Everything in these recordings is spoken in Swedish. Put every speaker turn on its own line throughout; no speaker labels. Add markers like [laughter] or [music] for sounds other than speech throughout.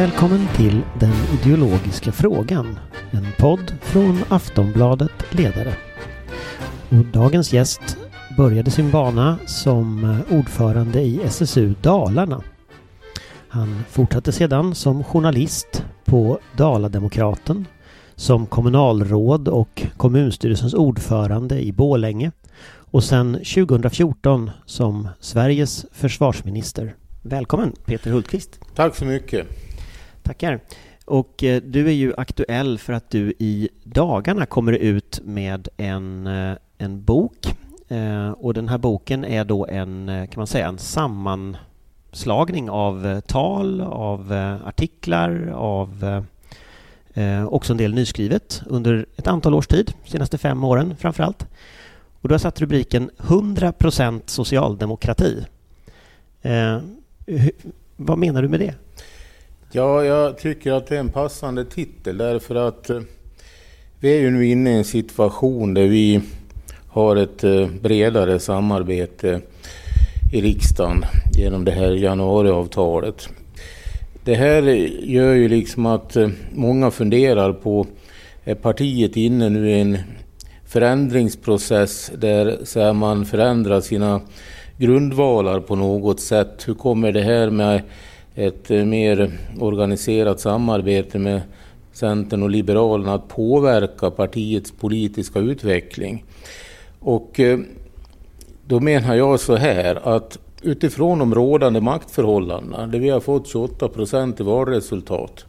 Välkommen till Den ideologiska frågan. En podd från Aftonbladet Ledare. Och dagens gäst började sin bana som ordförande i SSU Dalarna. Han fortsatte sedan som journalist på Dalademokraten, som kommunalråd och kommunstyrelsens ordförande i Bålänge och sedan 2014 som Sveriges försvarsminister. Välkommen Peter Hultqvist.
Tack så mycket.
Tackar. Och eh, du är ju aktuell för att du i dagarna kommer ut med en, eh, en bok. Eh, och den här boken är då en, kan man säga, en sammanslagning av tal, av artiklar, av också en del nyskrivet under ett antal års tid, senaste fem åren framför allt. Och du har satt rubriken 100% socialdemokrati. Vad menar du med det?
Ja, jag tycker att det är en passande titel därför att eh, vi är ju nu inne i en situation där vi har ett eh, bredare samarbete i riksdagen genom det här januariavtalet. Det här gör ju liksom att eh, många funderar på, är partiet inne nu i en förändringsprocess där så man förändrar sina grundvalar på något sätt? Hur kommer det här med ett eh, mer organiserat samarbete med Centern och Liberalerna att påverka partiets politiska utveckling. Och eh, då menar jag så här att utifrån de rådande maktförhållandena, där vi har fått 28 procent i valresultat,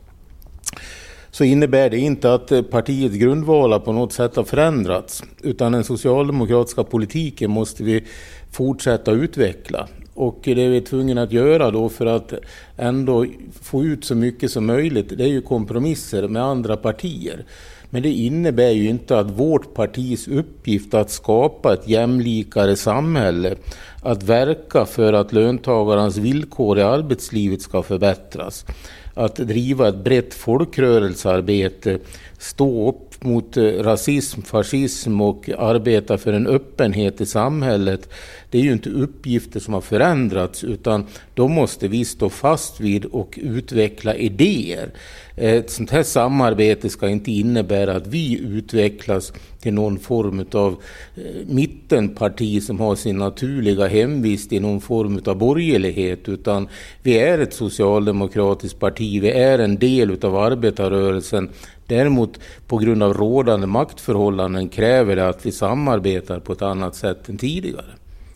så innebär det inte att eh, partiets grundvalar på något sätt har förändrats, utan den socialdemokratiska politiken måste vi fortsätta utveckla. Och det vi är tvungna att göra då för att ändå få ut så mycket som möjligt, det är ju kompromisser med andra partier. Men det innebär ju inte att vårt partis uppgift att skapa ett jämlikare samhälle, att verka för att löntagarnas villkor i arbetslivet ska förbättras, att driva ett brett folkrörelsearbete, stå upp mot eh, rasism, fascism och arbeta för en öppenhet i samhället. Det är ju inte uppgifter som har förändrats utan de måste vi stå fast vid och utveckla idéer. Eh, ett sånt här samarbete ska inte innebära att vi utvecklas till någon form av eh, mittenparti som har sin naturliga hemvist i någon form av borgerlighet utan vi är ett socialdemokratiskt parti, vi är en del av arbetarrörelsen Däremot på grund av rådande maktförhållanden kräver det att vi samarbetar på ett annat sätt än tidigare.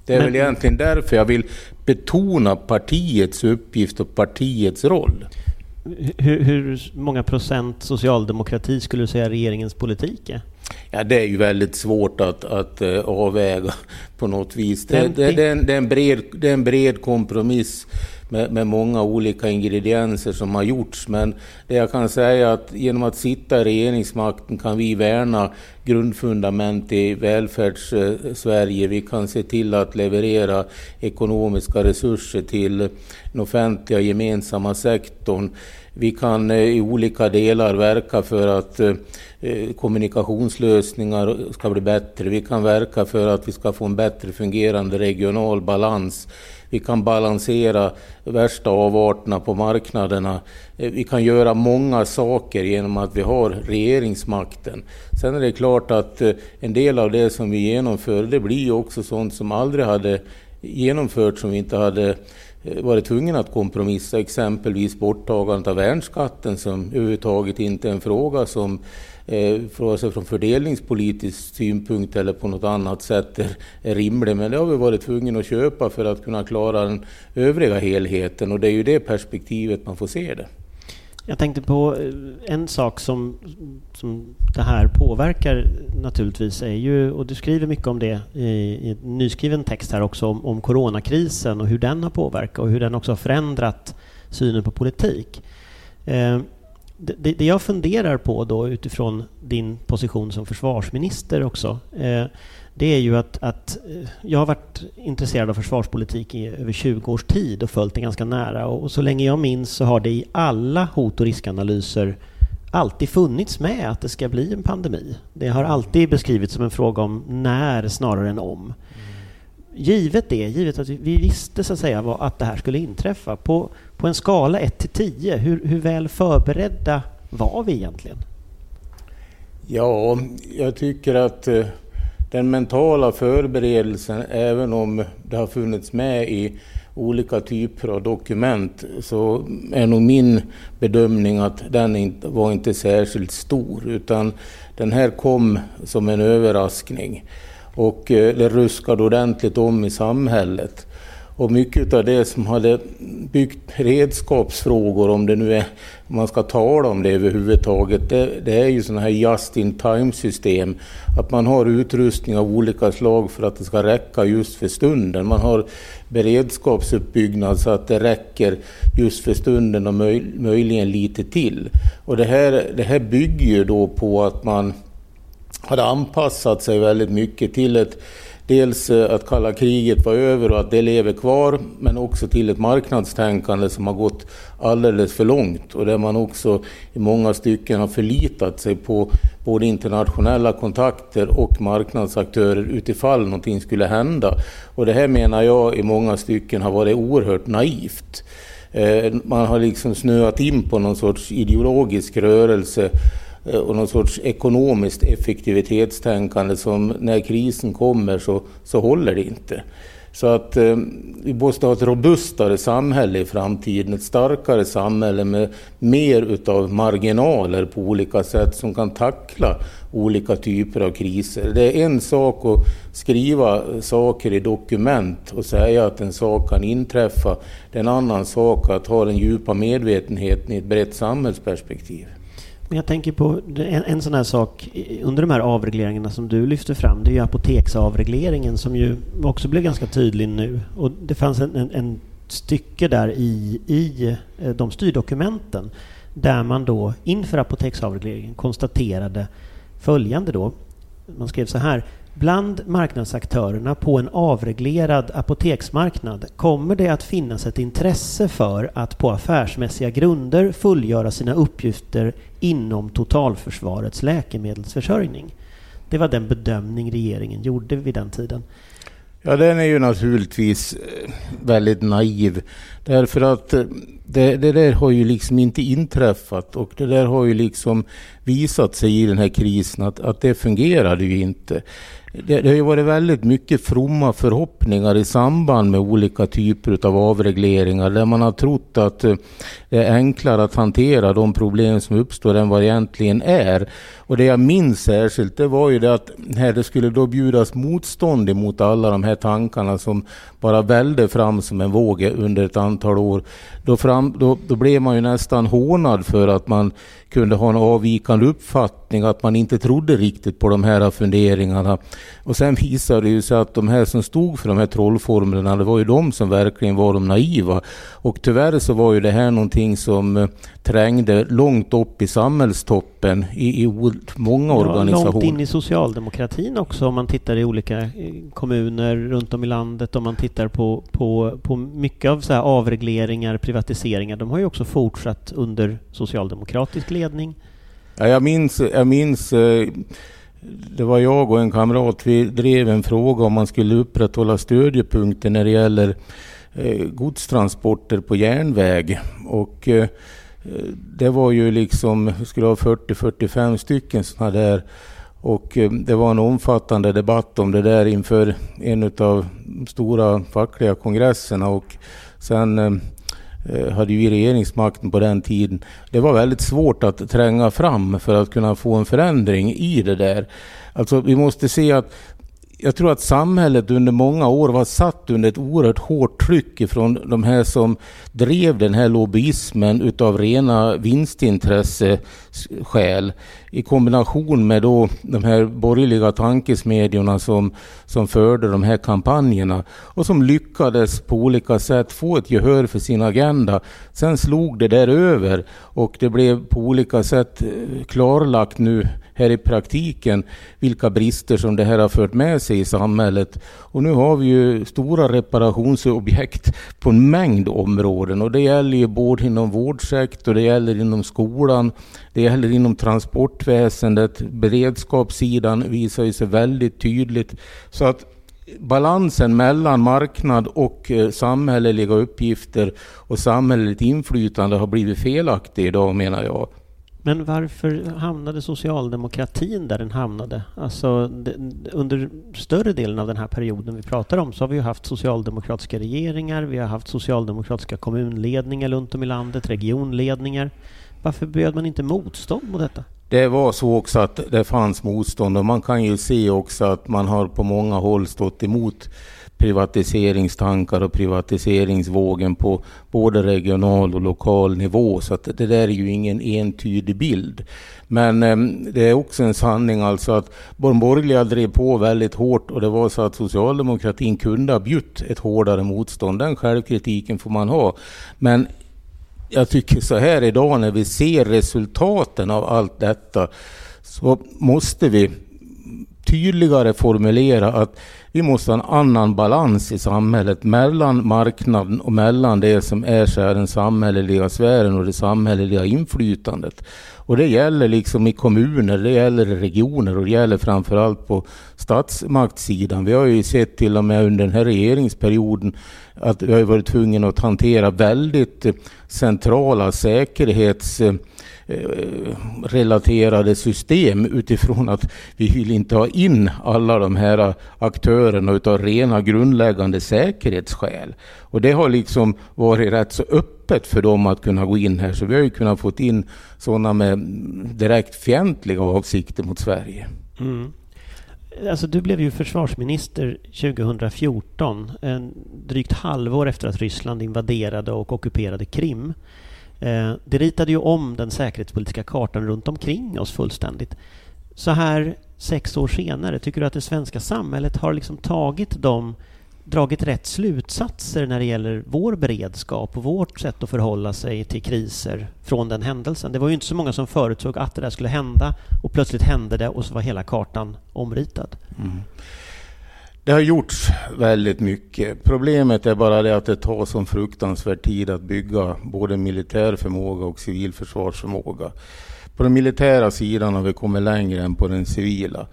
Det är Men... väl egentligen därför jag vill betona partiets uppgift och partiets roll.
Hur, hur, många procent socialdemokrati skulle du säga regeringens politik är?
Ja, det är ju väldigt svårt att, att uh, avväga [laughs] på något vis. Det, det, det, är en, det, är en bred, det är en bred kompromiss med, med, många olika ingredienser som har gjorts. Men det jag kan säga är att genom att sitta i regeringsmakten kan vi värna grundfundament i välfärds-Sverige. Vi kan se till att leverera ekonomiska resurser till den offentliga gemensamma sektorn. Vi kan eh, i olika delar verka för att eh, eh, kommunikationslösningar ska bli bättre. Vi kan verka för att vi ska få en bättre fungerande regional balans. Vi kan balansera värsta avarterna på marknaderna. Vi kan göra många saker genom att vi har regeringsmakten. Sen är det klart att en del av det som vi genomför, det blir också sånt som aldrig hade genomförts om vi inte hade Eh, varit tvungen att kompromissa, exempelvis borttagandet av värnskatten som överhuvudtaget inte är en fråga som eh, alltså från fördelningspolitisk synpunkt eller på något annat sätt är, är rimlig. Men det har vi varit tvungna att köpa för att kunna klara den övriga helheten och det är ju det perspektivet man får se det.
Jag tänkte på eh, en sak som, som det här påverkar naturligtvis är ju, och du skriver mycket om det i, i en nyskriven text här också, om, om coronakrisen och hur den har påverkat och hur den också har förändrat synen på politik. Eh, det, det, jag funderar på då utifrån din position som försvarsminister också, eh, det är ju att, att eh, jag har varit intresserad av försvarspolitik i över 20 års tid och följt det ganska nära. Och så länge jag minns så har det i alla hot och riskanalyser alltid funnits med att det ska bli en pandemi. Det har alltid beskrivits som en fråga om när snarare än om. givet det, givet att vi visste så att säga att det här skulle inträffa, på, på en skala 1 till 10, hur, hur väl förberedda var vi egentligen?
Ja, jag tycker att eh, den mentala förberedelsen, även om det har funnits med i olika typer av dokument, så är nog min bedömning att den inte, var inte särskilt stor, utan den här kom som en överraskning. Och eh, det ruskade ordentligt om i samhället. Och mycket av det som hade byggt redskapsfrågor, om det nu är om man ska tala om det överhuvudtaget, det, det är ju sådana här just in time system. Att man har utrustning av olika slag för att det ska räcka just för stunden. Man har beredskapsuppbyggnad så att det räcker just för stunden och möj, möjligen lite till. Och det här, det här bygger ju då på att man hade anpassat sig väldigt mycket till ett dels eh, att kalla kriget var över och att det lever kvar, men också till ett marknadstänkande som har gått alldeles för långt och där man också i många stycken har förlitat sig på både internationella kontakter och marknadsaktörer utifall någonting skulle hända. Och det här menar jag i många stycken har varit oerhört naivt. Eh, man har liksom snöat in på någon sorts ideologisk rörelse Eh, och någon sorts ekonomiskt effektivitetstänkande som när krisen kommer så, så håller det inte. Så att eh, vi måste ha ett robustare samhälle i framtiden, ett starkare samhälle med mer utav marginaler på olika sätt som kan tackla olika typer av kriser. Det är en sak att skriva saker i dokument och säga att en sak kan inträffa. Det är en annan sak att ha den djupa medvetenheten i ett brett samhällsperspektiv.
Men jag tänker på en, en sån här sak under de här avregleringarna som du lyfter fram. Det är ju apoteksavregleringen som ju också blev ganska tydlig nu. Och det fanns en, en, en stycke där i, i eh, de styrdokumenten där man då inför apoteksavregleringen konstaterade följande då. Man skrev så här. Bland marknadsaktörerna på en avreglerad apoteksmarknad kommer det att finnas ett intresse för att på affärsmässiga grunder fullgöra sina uppgifter inom totalförsvarets läkemedelsförsörjning. Det var den bedömning regeringen gjorde vid den tiden.
Ja, den är ju naturligtvis eh, väldigt naiv. Därför att eh, det, det, där har ju liksom inte inträffat och det där har ju liksom visat sig i den här krisen att, att det fungerade ju inte det, det har ju varit väldigt mycket fromma förhoppningar i samband med olika typer av avregleringar där man har trott att eh, det är enklare att hantera de problem som uppstår än vad det egentligen är. Och det jag minns särskilt det var ju det att här det skulle då bjudas motstånd emot alla de här tankarna som bara välde fram som en våg under ett antal år. Då, fram, då, då blev man ju nästan hånad för att man kunde ha en avvikande uppfattning, att man inte trodde riktigt på de här funderingarna. Och sen visade det ju sig att de här som stod för de här trollformlerna, det var ju de som verkligen var de naiva. Och tyvärr så var ju det här någonting som eh, trängde långt upp i samhällstoppen i, i många ja, organisationer.
Långt in i socialdemokratin också om man tittar i olika eh, kommuner runt om i landet. Om man tittar på, på, på mycket av så avregleringar, privatiseringar. De har ju också fortsatt under socialdemokratisk ledning.
Ja, jag minns, jag minns eh, det var jag och en kamrat, vi drev en fråga om man skulle upprätthålla stödjepunkter när det gäller eh, godstransporter på järnväg. Och Eh, det var ju liksom, vi skulle ha 40-45 stycken sådana där. Och eh, det var en omfattande debatt om det där inför en av de stora fackliga kongresserna. Och sen eh, hade ju regeringsmakten på den tiden. Det var väldigt svårt att tränga fram för att kunna få en förändring i det där. Alltså vi måste se att jag tror att samhället under många år var satt under ett oerhört hårt tryck ifrån de här som drev den här lobbyismen utav rena vinstintresseskäl i kombination med då de här borgerliga tankesmedjorna som, som förde de här kampanjerna och som lyckades på olika sätt få ett gehör för sin agenda. Sen slog det där över och det blev på olika sätt eh, klarlagt nu här i praktiken vilka brister som det här har fört med sig i samhället. Och nu har vi ju stora reparationsobjekt på en mängd områden och det gäller ju både inom vårdsektorn, det gäller inom skolan, det gäller inom transportväsendet, beredskapssidan visar ju sig väldigt tydligt. Så att balansen mellan marknad och eh, samhälleliga uppgifter och samhälleligt inflytande har blivit felaktig idag menar jag.
Men varför hamnade socialdemokratin där den hamnade? Alltså, under större delen av den här perioden vi pratar om så har vi haft socialdemokratiska regeringar, vi har haft socialdemokratiska kommunledningar runt om i landet, regionledningar. Varför bjöd man inte motstånd mot detta?
Det var så också att det fanns motstånd och man kan ju se också att man har på många håll stått emot privatiseringstankar och privatiseringsvågen på både regional och lokal nivå. Så att det där är ju ingen entydig bild. Men eh, det är också en sanning alltså att de borgerliga drev på väldigt hårt och det var så att socialdemokratin kunde ha bjudit ett hårdare motstånd. Den självkritiken får man ha. Men jag tycker så här idag när vi ser resultaten av allt detta så måste vi tydligare formulera att vi måste ha en annan balans i samhället mellan marknaden och mellan det som är så den samhälleliga sfären och det samhälleliga inflytandet. Och det gäller liksom i kommuner, det gäller i regioner och det gäller framförallt på statsmaktssidan. Vi har ju sett till och med under den här regeringsperioden att vi har varit tvungna att hantera väldigt eh, centrala säkerhets eh, eh, relaterade system utifrån att vi vill inte ha in alla de här aktörerna utav rena grundläggande säkerhetsskäl. Och det har liksom varit rätt så öppet för dem att kunna gå in här. Så vi har ju kunnat få in sådana med direkt fientliga avsikter mot Sverige. Mm.
Alltså, du blev ju försvarsminister 2014, en drygt halvår efter att Ryssland invaderade och ockuperade Krim. Eh, det ritade ju om den säkerhetspolitiska kartan runt omkring oss fullständigt. Så här sex år senare, tycker du att det svenska samhället har liksom tagit de dragit rätt slutsatser när det gäller vår beredskap och vårt sätt att förhålla sig till kriser från den händelsen. Det var ju inte så många som förutsåg att det där skulle hända och plötsligt hände det och så var hela kartan omritad. Mm.
Det har gjorts väldigt mycket. Problemet är bara det att det tar sån fruktansvärd tid att bygga både militär förmåga och civil försvarsförmåga. På den militära sidan har vi kommit längre än på den civila.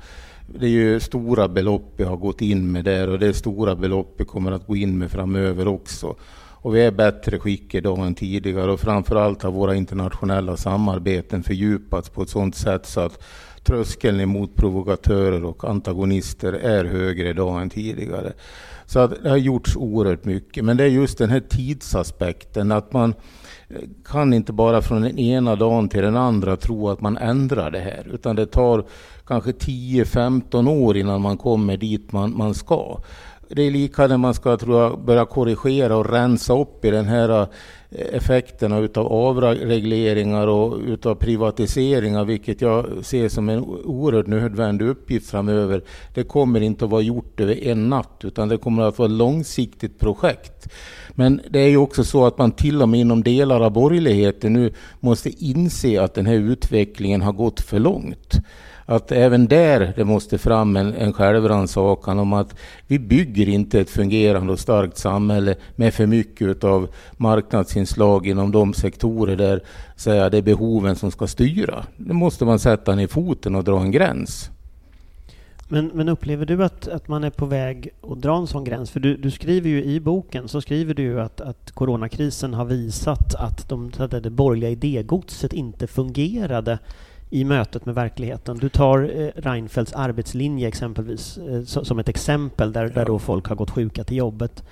Det är ju stora belopp vi har gått in med där och det är stora belopp vi kommer att gå in med framöver också. Och vi är bättre skick idag än tidigare och framförallt har våra internationella samarbeten fördjupats på ett sådant sätt så att tröskeln emot provokatörer och antagonister är högre idag än tidigare. Så att det har gjorts oerhört mycket. Men det är just den här tidsaspekten att man kan inte bara från den ena dagen till den andra tro att man ändrar det här. Utan det tar kanske 10-15 år innan man kommer dit man, man ska. Det är lika när man ska tror jag, börja korrigera och rensa upp i den här effekterna utav avregleringar och utav privatiseringar, vilket jag ser som en oerhört nödvändig uppgift framöver. Det kommer inte att vara gjort över en natt, utan det kommer att vara ett långsiktigt projekt. Men det är ju också så att man till och med inom delar av borgerligheten nu måste inse att den här utvecklingen har gått för långt att även där det måste fram en, en självrannsakan om att vi bygger inte ett fungerande och starkt samhälle med för mycket av marknadsinslag inom de sektorer där säga, det är behoven som ska styra. Det måste man sätta ner foten och dra en gräns.
Men, men, upplever du att, att man är på väg att dra en sån gräns? För du, du skriver ju i boken så skriver du att, att coronakrisen har visat att de, det borgerliga idégodset inte fungerade i mötet med verkligheten. Du tar eh, Reinfeldts arbetslinje exempelvis eh, som ett exempel där, där då folk har gått sjuka till jobbet.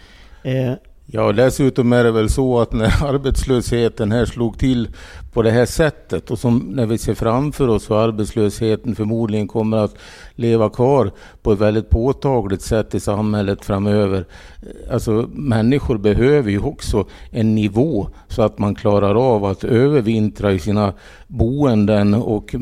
Eh, Ja, dessutom är det väl så att när [laughs] arbetslösheten här slog till på det här sättet och som när vi ser framför oss hur arbetslösheten förmodligen kommer att leva kvar på ett väldigt påtagligt sätt i samhället framöver. Alltså människor behöver ju också en nivå så att man klarar av att övervintra i sina boenden och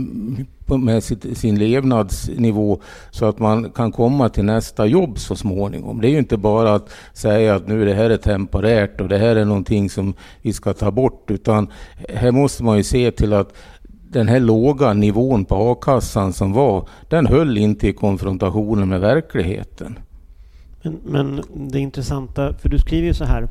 med sitt, sin levnadsnivå så att man kan komma till nästa jobb så småningom. Det är ju inte bara att säga att nu det här är temporärt och det här är någonting som vi ska ta bort utan här måste man ju se till att den här låga nivån på a-kassan som var, den höll inte i konfrontationen med verkligheten.
Men, men det intressanta, för du skriver ju så här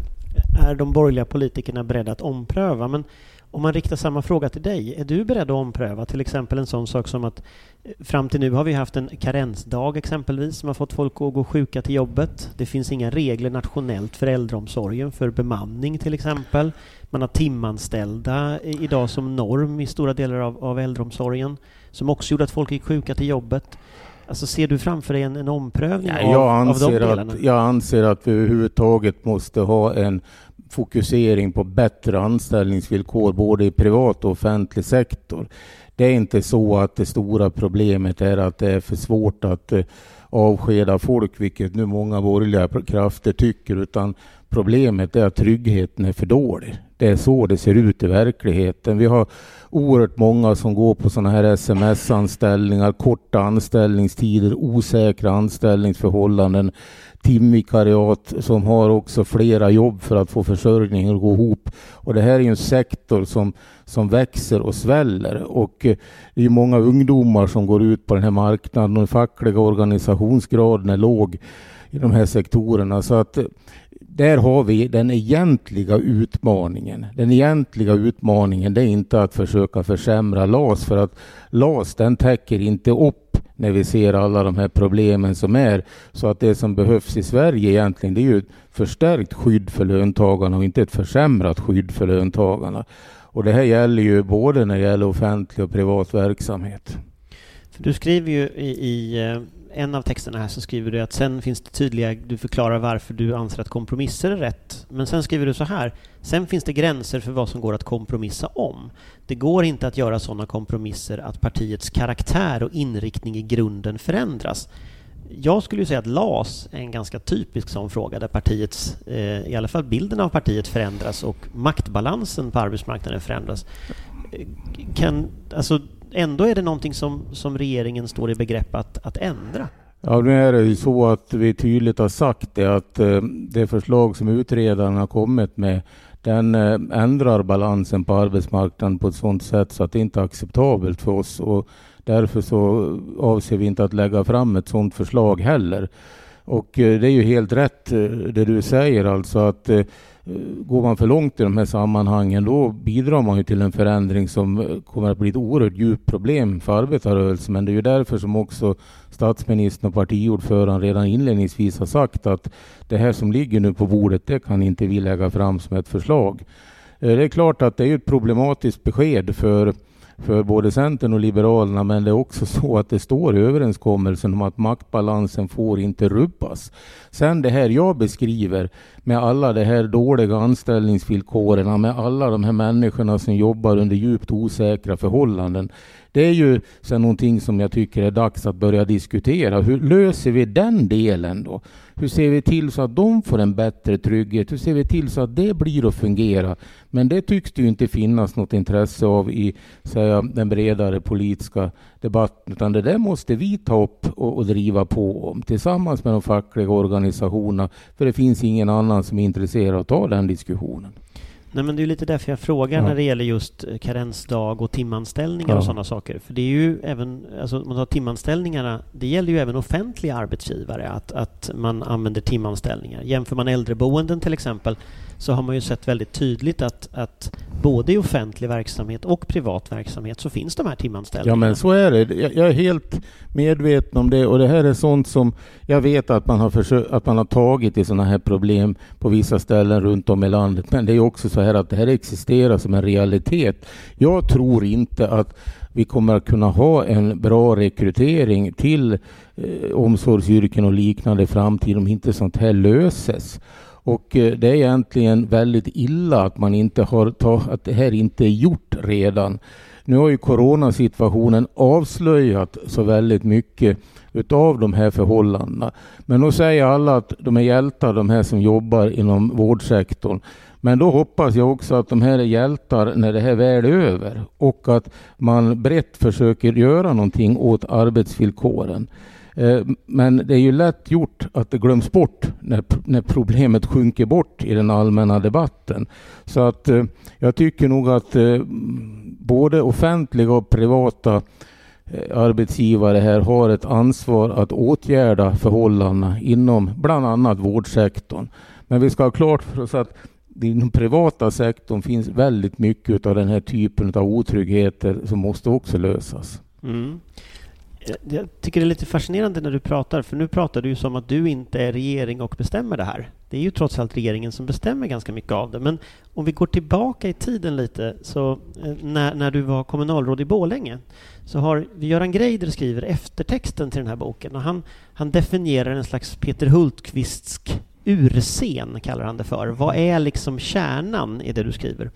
är de borgerliga politikerna beredda att ompröva. Men om man riktar samma fråga till dig, är du beredd att ompröva till exempel en sån sak som att eh, fram till nu har vi haft en karensdag exempelvis som har fått folk att gå sjuka till jobbet. Det finns inga regler nationellt för äldreomsorgen för bemanning till exempel. Man har timanställda idag som norm i stora delar av, av äldreomsorgen som också gjorde att folk gick sjuka till jobbet. Alltså ser du framför dig en, en omprövning
ja, jag
av,
anser
av de delarna?
Att, jag anser att vi överhuvudtaget måste ha en fokusering på bättre anställningsvillkor både i privat och offentlig sektor. Det är inte så att det stora problemet är att det är för svårt att eh, avskeda folk, vilket nu många borgerliga krafter tycker, utan problemet är att tryggheten är för dålig. Det är så det ser ut i verkligheten. Vi har oerhört många som går på sådana här sms-anställningar, korta anställningstider, osäkra anställningsförhållanden, timvikariat som har också flera jobb för att få försörjningen att gå ihop. Och det här är ju en sektor som, som växer och sväller och eh, det är många ungdomar som går ut på den här marknaden och den fackliga organisationsgraden är låg i de här sektorerna. Så att eh, där har vi den egentliga utmaningen. Den egentliga utmaningen det är inte att försöka försämra LAS för att LAS den täcker inte upp när vi ser alla de här problemen som är. Så att det som behövs i Sverige egentligen det är ju ett förstärkt skydd för löntagarna och inte ett försämrat skydd för löntagarna. Och det här gäller ju både när det gäller offentlig och privat verksamhet.
Du skriver ju i, i eh, en av texterna här så skriver du att sen finns det tydliga, du förklarar varför du anser att kompromisser är rätt. Men sen skriver du så här, sen finns det gränser för vad som går att kompromissa om. Det går inte att göra sådana kompromisser att partiets karaktär och inriktning i grunden förändras. Jag skulle ju säga att LAS är en ganska typisk sån fråga där partiets, eh, i alla fall bilden av partiet förändras och maktbalansen på arbetsmarknaden förändras. Eh, kan, alltså, ändå är det någonting som, som regeringen står i begrepp att, att ändra.
Ja, nu är det ju så att vi tydligt har sagt det att eh, det förslag som utredaren har kommit med den eh, ändrar balansen på arbetsmarknaden på ett sådant sätt så att det inte är acceptabelt för oss och därför så avser vi inte att lägga fram ett sådant förslag heller. Och eh, det är ju helt rätt det du säger alltså att Eh, går man för långt i de här sammanhangen då bidrar man ju till en förändring som eh, kommer att bli ett oerhört djupt problem för arbetarrörelsen. Men det är ju därför som också statsministern och partiordföranden redan inledningsvis har sagt att det här som ligger nu på bordet, det kan inte vi lägga fram som ett förslag. Eh, det är klart att det är ett problematiskt besked för för både Centern och Liberalerna, men det är också så att det står i överenskommelsen om att maktbalansen får inte rubbas. Sen det här jag beskriver med alla de här dåliga anställningsvillkoren, med alla de här människorna som jobbar under djupt osäkra förhållanden. Det är ju sen någonting som jag tycker är dags att börja diskutera. Hur löser vi den delen då? Hur ser vi till så att de får en bättre trygghet? Hur ser vi till så att det blir att fungera? Men det tycks det ju inte finnas något intresse av i säga, den bredare politiska debatten, utan det där måste vi ta upp och, och driva på om tillsammans med de fackliga organisationerna, för det finns ingen annan som är intresserad av att ta den diskussionen.
Nej, men det är lite därför jag frågar ja. när det gäller just eh, karensdag och timanställningar ja. och sådana saker. För det är ju även, alltså man tar timanställningarna, det gäller ju även offentliga arbetsgivare att, att man använder timanställningar. Jämför man äldreboenden till exempel så har man ju sett väldigt tydligt att, att både i offentlig verksamhet och privat verksamhet så finns de här timanställningarna.
Ja men så är det. Jag är helt medveten om det och det här är sånt som jag vet att man har, försökt, att man har tagit i sådana här problem på vissa ställen runt om i landet. Men det är också så här att det här existerar som en realitet. Jag tror inte att vi kommer att kunna ha en bra rekrytering till eh, omsorgsyrken och liknande i framtiden om inte sånt här löses. Och eh, det är egentligen väldigt illa att man inte har att det här inte är gjort redan. Nu har ju coronasituationen avslöjat så väldigt mycket utav de här förhållandena. Men då säger alla att de är hjältar, de här som jobbar inom vårdsektorn. Men då hoppas jag också att de här är hjältar när det här väl är över och att man brett försöker göra någonting åt arbetsvillkoren. Eh, men det är ju lätt gjort att det glöms bort när, när problemet sjunker bort i den allmänna debatten. Så att eh, jag tycker nog att eh, både offentliga och privata arbetsgivare här har ett ansvar att åtgärda förhållandena inom bland annat vårdsektorn. Men vi ska ha klart för oss att inom privata sektorn finns väldigt mycket av den här typen av otryggheter som måste också lösas. Mm.
Jag tycker det är lite fascinerande när du pratar, för nu pratar du ju som att du inte är regering och bestämmer det här. Det är ju trots allt regeringen som bestämmer ganska mycket av det. Men om vi går tillbaka i tiden lite, så eh, när, när du var kommunalråd i Bålänge, så har Göran Greider skriver eftertexten till den här boken och han, han definierar en slags Peter Hultqvistsk urscen, kallar han det för. Vad är liksom kärnan i det du skriver?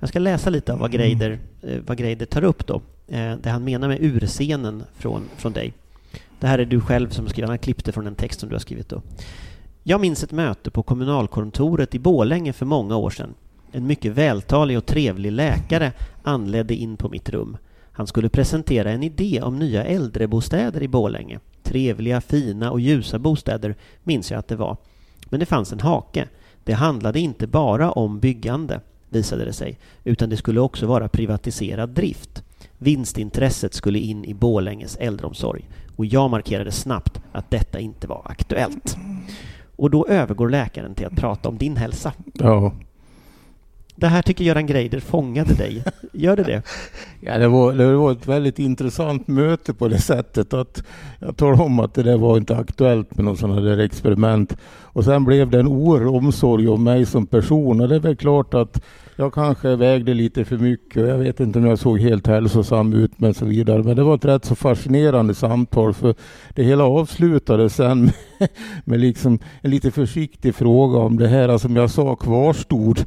Jag ska läsa lite av vad Greider, eh, vad Greider tar upp då, Eh, det han menar med urscenen från, från dig. Det här är du själv som skriver, han klippte från en text som du har skrivit då. Jag minns ett möte på kommunalkontoret i Bålänge för många år sedan. En mycket vältalig och trevlig läkare anledde in på mitt rum. Han skulle presentera en idé om nya äldrebostäder i Bålänge. Trevliga, fina och ljusa bostäder minns jag att det var. Men det fanns en hake. Det handlade inte bara om byggande, visade det sig, utan det skulle också vara privatiserad drift. Vinstintresset skulle in i Bålänges äldreomsorg och jag markerade snabbt att detta inte var aktuellt. Och då övergår läkaren till att prata om din hälsa.
Ja.
Det här tycker Göran Greider fångade dig. Gör det det?
Ja, det var, det var ett väldigt intressant möte på det sättet att jag talade om att det där var inte aktuellt med någon sådana där experiment. Och sen blev det en oerhörd omsorg om mig som person och det är väl klart att jag kanske vägde lite för mycket och jag vet inte om jag såg helt hälsosam ut men så vidare. Men det var ett rätt så fascinerande samtal för det hela avslutades sen [laughs] med, med liksom en lite försiktig fråga om det här alltså, som jag sa kvarstod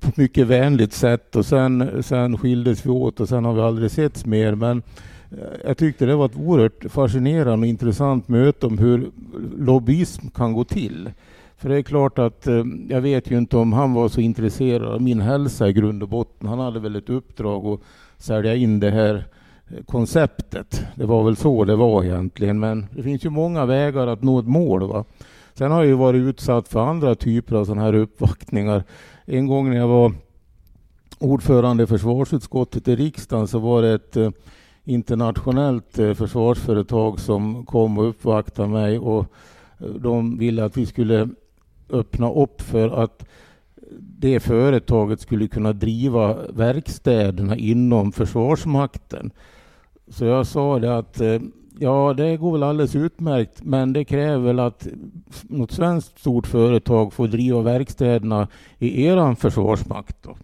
på ett mycket vänligt sätt och sen, sen skildes vi åt och sen har vi aldrig setts mer. Men eh, jag tyckte det var ett oerhört fascinerande och intressant möte om hur lobbyism kan gå till. För det är klart att eh, jag vet ju inte om han var så intresserad av min hälsa i grund och botten. Han hade väl ett uppdrag att sälja in det här eh, konceptet. Det var väl så det var egentligen. Men det finns ju många vägar att nå ett mål. Va? Sen har jag ju varit utsatt för andra typer av sådana här uppvaktningar. En gång när jag var ordförande i försvarsutskottet i riksdagen så var det ett eh, internationellt eh, försvarsföretag som kom och uppvaktade mig och eh, de ville att vi skulle öppna upp för att det företaget skulle kunna driva verkstäderna inom Försvarsmakten. Så jag sa det att eh, Ja, det går väl alldeles utmärkt, men det kräver väl att något svenskt stort företag får driva verkstäderna i er försvarsmakt. Då.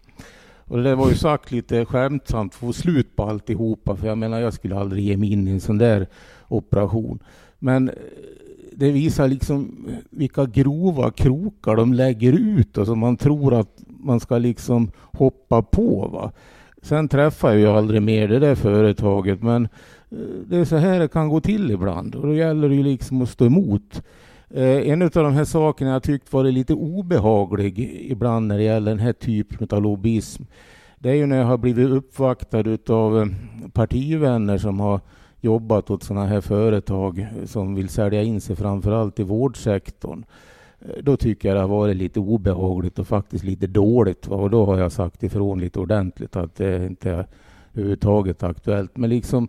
Och det var ju sagt lite skämtsamt för att få slut på alltihopa, för jag menar, jag skulle aldrig ge mig in i en sån där operation. Men det visar liksom vilka grova krokar de lägger ut och som man tror att man ska liksom hoppa på. Va? Sen träffar jag ju aldrig mer det där företaget, men eh, det är så här det kan gå till ibland och då gäller det ju liksom att stå emot. Eh, en av de här sakerna jag tyckt varit lite obehaglig ibland när det gäller den här typen av lobbyism, det är ju när jag har blivit uppvaktad av eh, partivänner som har jobbat åt sådana här företag som vill sälja in sig framförallt i vårdsektorn. Eh, då tycker jag det har varit lite obehagligt och faktiskt lite dåligt. Och då har jag sagt ifrån lite ordentligt att det inte är överhuvudtaget aktuellt. Men liksom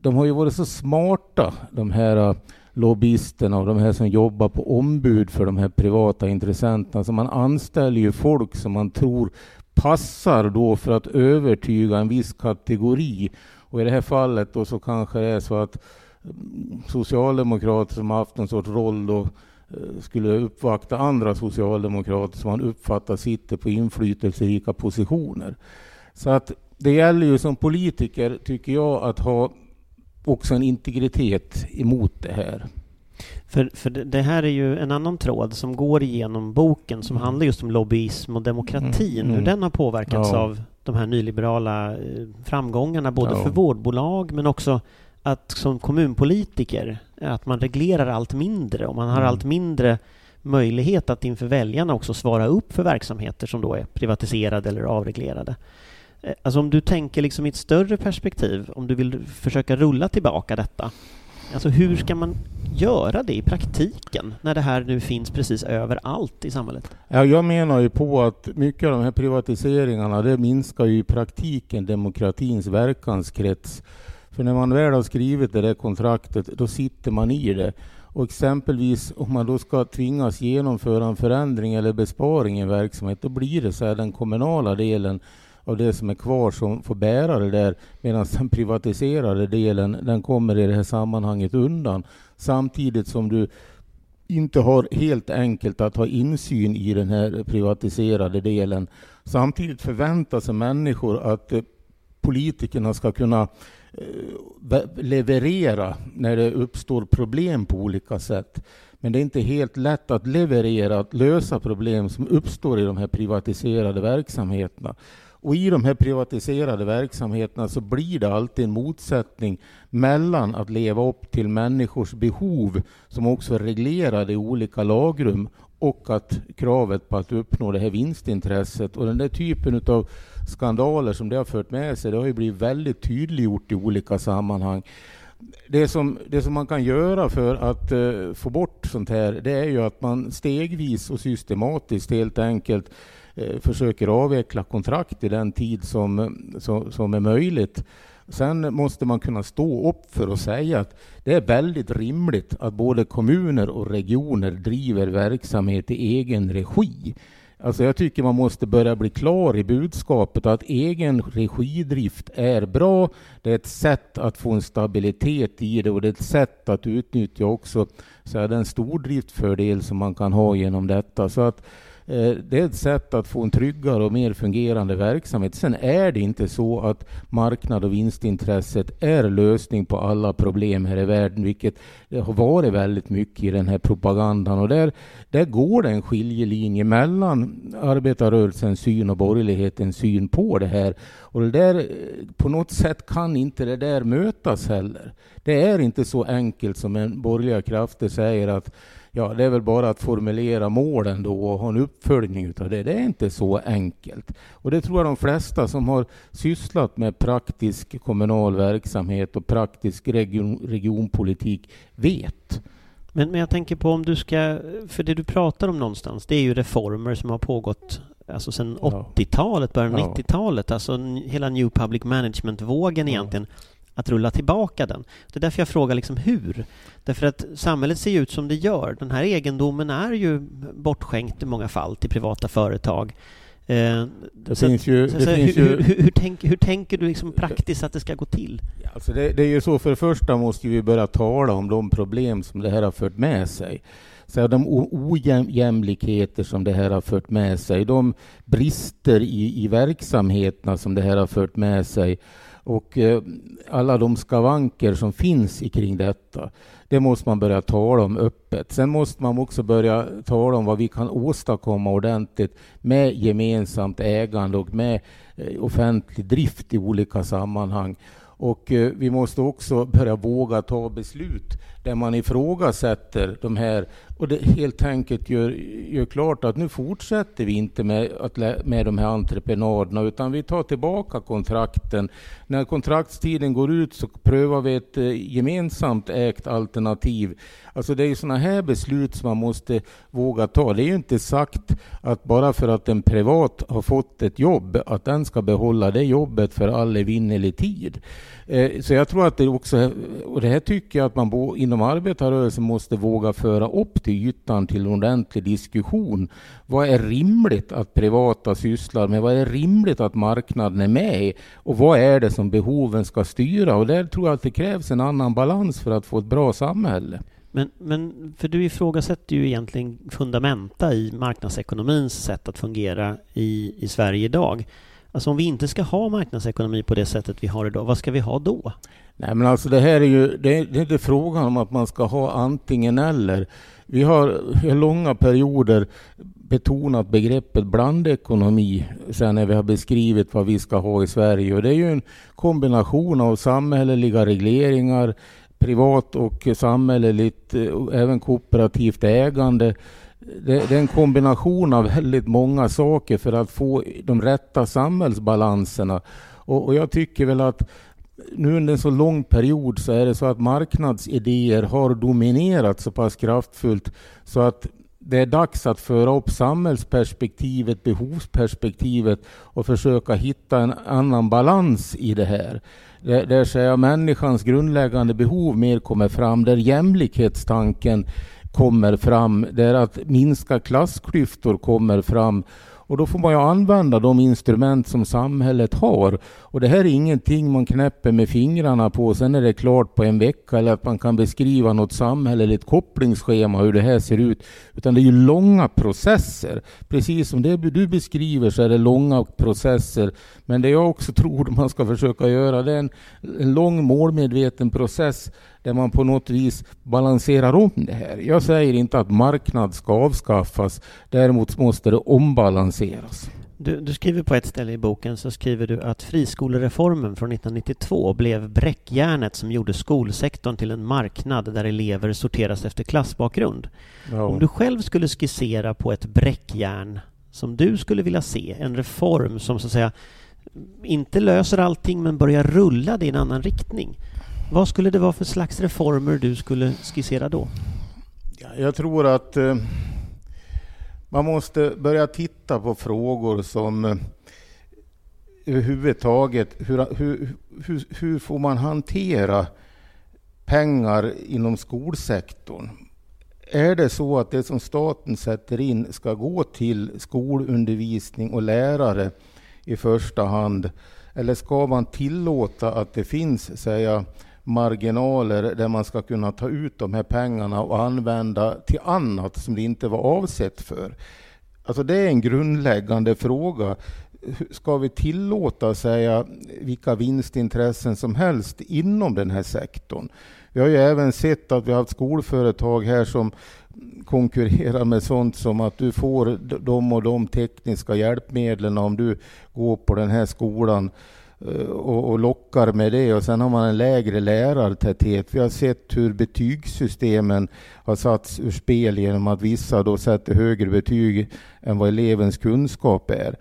de har ju varit så smarta, de här eh, lobbyisterna och de här som jobbar på ombud för de här privata intressenterna. Så man anställer ju folk som man tror passar då för att övertyga en viss kategori. Och i det här fallet då så kanske det är så att mm, socialdemokrater som haft en sorts roll då äh, skulle uppvakta andra socialdemokrater som man uppfattar sitter på inflytelserika positioner. Så att det gäller ju som politiker, tycker jag, att ha också en integritet emot det här.
För, för det här är ju en annan tråd som går igenom boken som mm. handlar just om lobbyism och demokratin, mm. hur den har påverkats ja. av de här nyliberala eh, framgångarna, både ja. för vårdbolag men också att som kommunpolitiker, att man reglerar allt mindre och man har mm. allt mindre möjlighet att inför väljarna också svara upp för verksamheter som då är privatiserade eller avreglerade. Eh, alltså om du tänker liksom i ett större perspektiv, om du vill försöka rulla tillbaka detta, alltså hur ska man göra det i praktiken när det här nu finns precis överallt i samhället?
Ja, jag menar ju på att mycket av de här privatiseringarna, det minskar ju i praktiken demokratins verkanskrets. För när man väl har skrivit det där kontraktet, då sitter man i det. Och exempelvis om man då ska tvingas genomföra en förändring eller besparing i en verksamhet, då blir det så här den kommunala delen av det som är kvar som får bära det där medan den privatiserade delen den kommer i det här sammanhanget undan samtidigt som du inte har helt enkelt att ha insyn i den här privatiserade delen. Samtidigt förväntar sig människor att eh, politikerna ska kunna eh, leverera när det uppstår problem på olika sätt. Men det är inte helt lätt att leverera, att lösa problem som uppstår i de här privatiserade verksamheterna. Och i de här privatiserade verksamheterna så blir det alltid en motsättning mellan att leva upp till människors behov som också är reglerade i olika lagrum och att kravet på att uppnå det här vinstintresset. Och den där typen av skandaler som det har fört med sig, det har ju blivit väldigt tydliggjort i olika sammanhang. Det som, det som man kan göra för att uh, få bort sånt här, det är ju att man stegvis och systematiskt helt enkelt uh, Eh, försöker avveckla kontrakt i den tid som, som, som är möjligt. Sen måste man kunna stå upp för att säga att det är väldigt rimligt att både kommuner och regioner driver verksamhet i egen regi. Alltså jag tycker man måste börja bli klar i budskapet att egen regidrift är bra. Det är ett sätt att få en stabilitet i det och det är ett sätt att utnyttja också så den stordriftfördel som man kan ha genom detta. Så att Eh, Eh, det är ett sätt att få en tryggare och mer fungerande verksamhet. Sen är det inte så att marknad och vinstintresset är lösning på alla problem här i världen, vilket det har varit väldigt mycket i den här propagandan. Och där, där går det en skiljelinje mellan arbetarrörelsens syn och borgerlighetens syn på det här. Och det där, eh, på något sätt kan inte det där mötas heller. Det är inte så enkelt som en borgerliga krafter säger att ja, det är väl bara att formulera målen då och ha en uppföljning utav det. Det är inte så enkelt. Och det tror jag de flesta som har sysslat med praktisk kommunal verksamhet och praktisk region, regionpolitik vet.
Men, men jag tänker på om du ska, för det du pratar om någonstans, det är ju reformer som har pågått alltså sedan ja. 80-talet, början av ja. 90-talet, alltså hela New Public Management-vågen ja. egentligen att rulla tillbaka den. Det är därför jag frågar liksom hur. Därför att samhället ser ut som det gör. Den här egendomen är ju bortskänkt i många fall till privata företag.
Eh, det så, finns ju, så, det så, finns
hur, ju... Hur, hur, tänk, hur, tänker du liksom praktiskt att det ska gå till?
Alltså det, det, är ju så, för det första måste vi börja tala om de problem som det här har fört med sig. Så de ojämlikheter som det här har fört med sig, de brister i, i verksamheterna som det här har fört med sig och eh, alla de skavanker som finns kring detta, det måste man börja tala om öppet. Sen måste man också börja tala om vad vi kan åstadkomma ordentligt med gemensamt ägande och med eh, offentlig drift i olika sammanhang. Och eh, vi måste också börja våga ta beslut där man ifrågasätter de här och det helt enkelt gör, gör klart att nu fortsätter vi inte med, att, med de här entreprenaderna utan vi tar tillbaka kontrakten. När kontraktstiden går ut så prövar vi ett eh, gemensamt ägt alternativ. Alltså det är ju sådana här beslut som man måste våga ta. Det är ju inte sagt att bara för att en privat har fått ett jobb att den ska behålla det jobbet för all evinnerlig tid. Eh, så jag tror att det också, och det här tycker jag att man inom arbetarrörelsen måste våga föra upp till ytan till en ordentlig diskussion. Vad är rimligt att privata sysslar med? Vad är rimligt att marknaden är med i? Och vad är det som behoven ska styra? Och där tror jag att det krävs en annan balans för att få ett bra samhälle.
Men, men för du ifrågasätter ju egentligen fundamenta i marknadsekonomins sätt att fungera i, i Sverige idag. Alltså om vi inte ska ha marknadsekonomi på det sättet vi har idag, vad ska vi ha då?
Nej men alltså det här är ju, det är, det är frågan om att man ska ha antingen eller. Vi har i långa perioder betonat begreppet blandekonomi sen när vi har beskrivit vad vi ska ha i Sverige. Och det är ju en kombination av samhälleliga regleringar, privat och samhälleligt, och även kooperativt ägande. Det, det är en kombination av väldigt många saker för att få de rätta samhällsbalanserna. Och, och jag tycker väl att nu under en så lång period så är det så att marknadsidéer har dominerat så pass kraftfullt så att det är dags att föra upp samhällsperspektivet, behovsperspektivet och försöka hitta en annan balans i det här. Där, där människans grundläggande behov mer kommer fram, där jämlikhetstanken kommer fram, där att minska klassklyftor kommer fram och då får man ju använda de instrument som samhället har. Och det här är ingenting man knäpper med fingrarna på, sen är det klart på en vecka, eller att man kan beskriva något samhälleligt kopplingsschema, hur det här ser ut. Utan det är ju långa processer. Precis som det du beskriver så är det långa processer. Men det jag också [laughs] tror man ska försöka göra, det är en, en lång målmedveten process där man på något vis balanserar om det här. Jag säger inte att marknad ska avskaffas, däremot måste det ombalanseras.
Du, du, skriver på ett ställe i boken så skriver du att friskolereformen från 1992 blev bräckjärnet som gjorde skolsektorn till en marknad där elever sorteras efter klassbakgrund. Ja. Om du själv skulle skissera på ett bräckjärn som du skulle vilja se, en reform som så att säga inte löser allting men börjar rulla det i en annan riktning. Vad skulle det vara för slags reformer du skulle skissera då?
Jag tror att eh, man måste börja titta på frågor som eh, överhuvudtaget, hur, hur, hur, hur får man hantera pengar inom skolsektorn? Är det så att det som staten sätter in ska gå till skolundervisning och lärare i första hand? Eller ska man tillåta att det finns säga, marginaler där man ska kunna ta ut de här pengarna och använda till annat som det inte var avsett för. Alltså det är en grundläggande fråga. Ska vi tillåta säga, vilka vinstintressen som helst inom den här sektorn? Vi har ju även sett att vi har haft skolföretag här som konkurrerar med sånt som att du får de och de tekniska hjälpmedlen om du går på den här skolan. Eh, och, och, lockar med det och sen har man en lägre lärartäthet. Vi har sett hur betygssystemen har satts ur spel genom att vissa då sätter högre betyg än vad elevens kunskap är.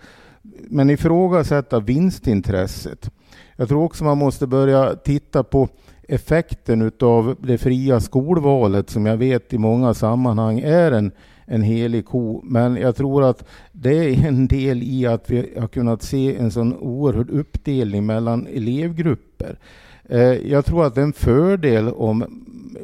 Men ifrågasätta vinstintresset. Jag tror också man måste börja titta på effekten av det fria skolvalet som jag vet i många sammanhang är en en helig ko. Men jag tror att det är en del i att vi har kunnat se en sån oerhörd uppdelning mellan elevgrupper. Eh, jag tror att det är en fördel om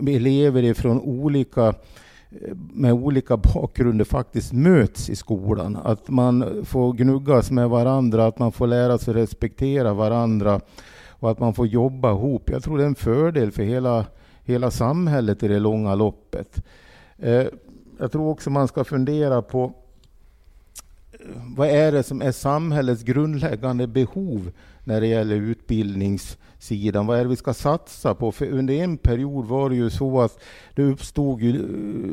elever ifrån olika eh, med olika bakgrunder faktiskt möts i skolan. Att man får gnuggas med varandra, att man får lära sig respektera varandra och att man får jobba ihop. Jag tror det är en fördel för hela, hela samhället i det långa loppet. Eh, jag tror också man ska fundera på eh, vad är det som är samhällets grundläggande behov när det gäller utbildningssidan? Vad är det vi ska satsa på? För under en period var det ju så att det uppstod eh,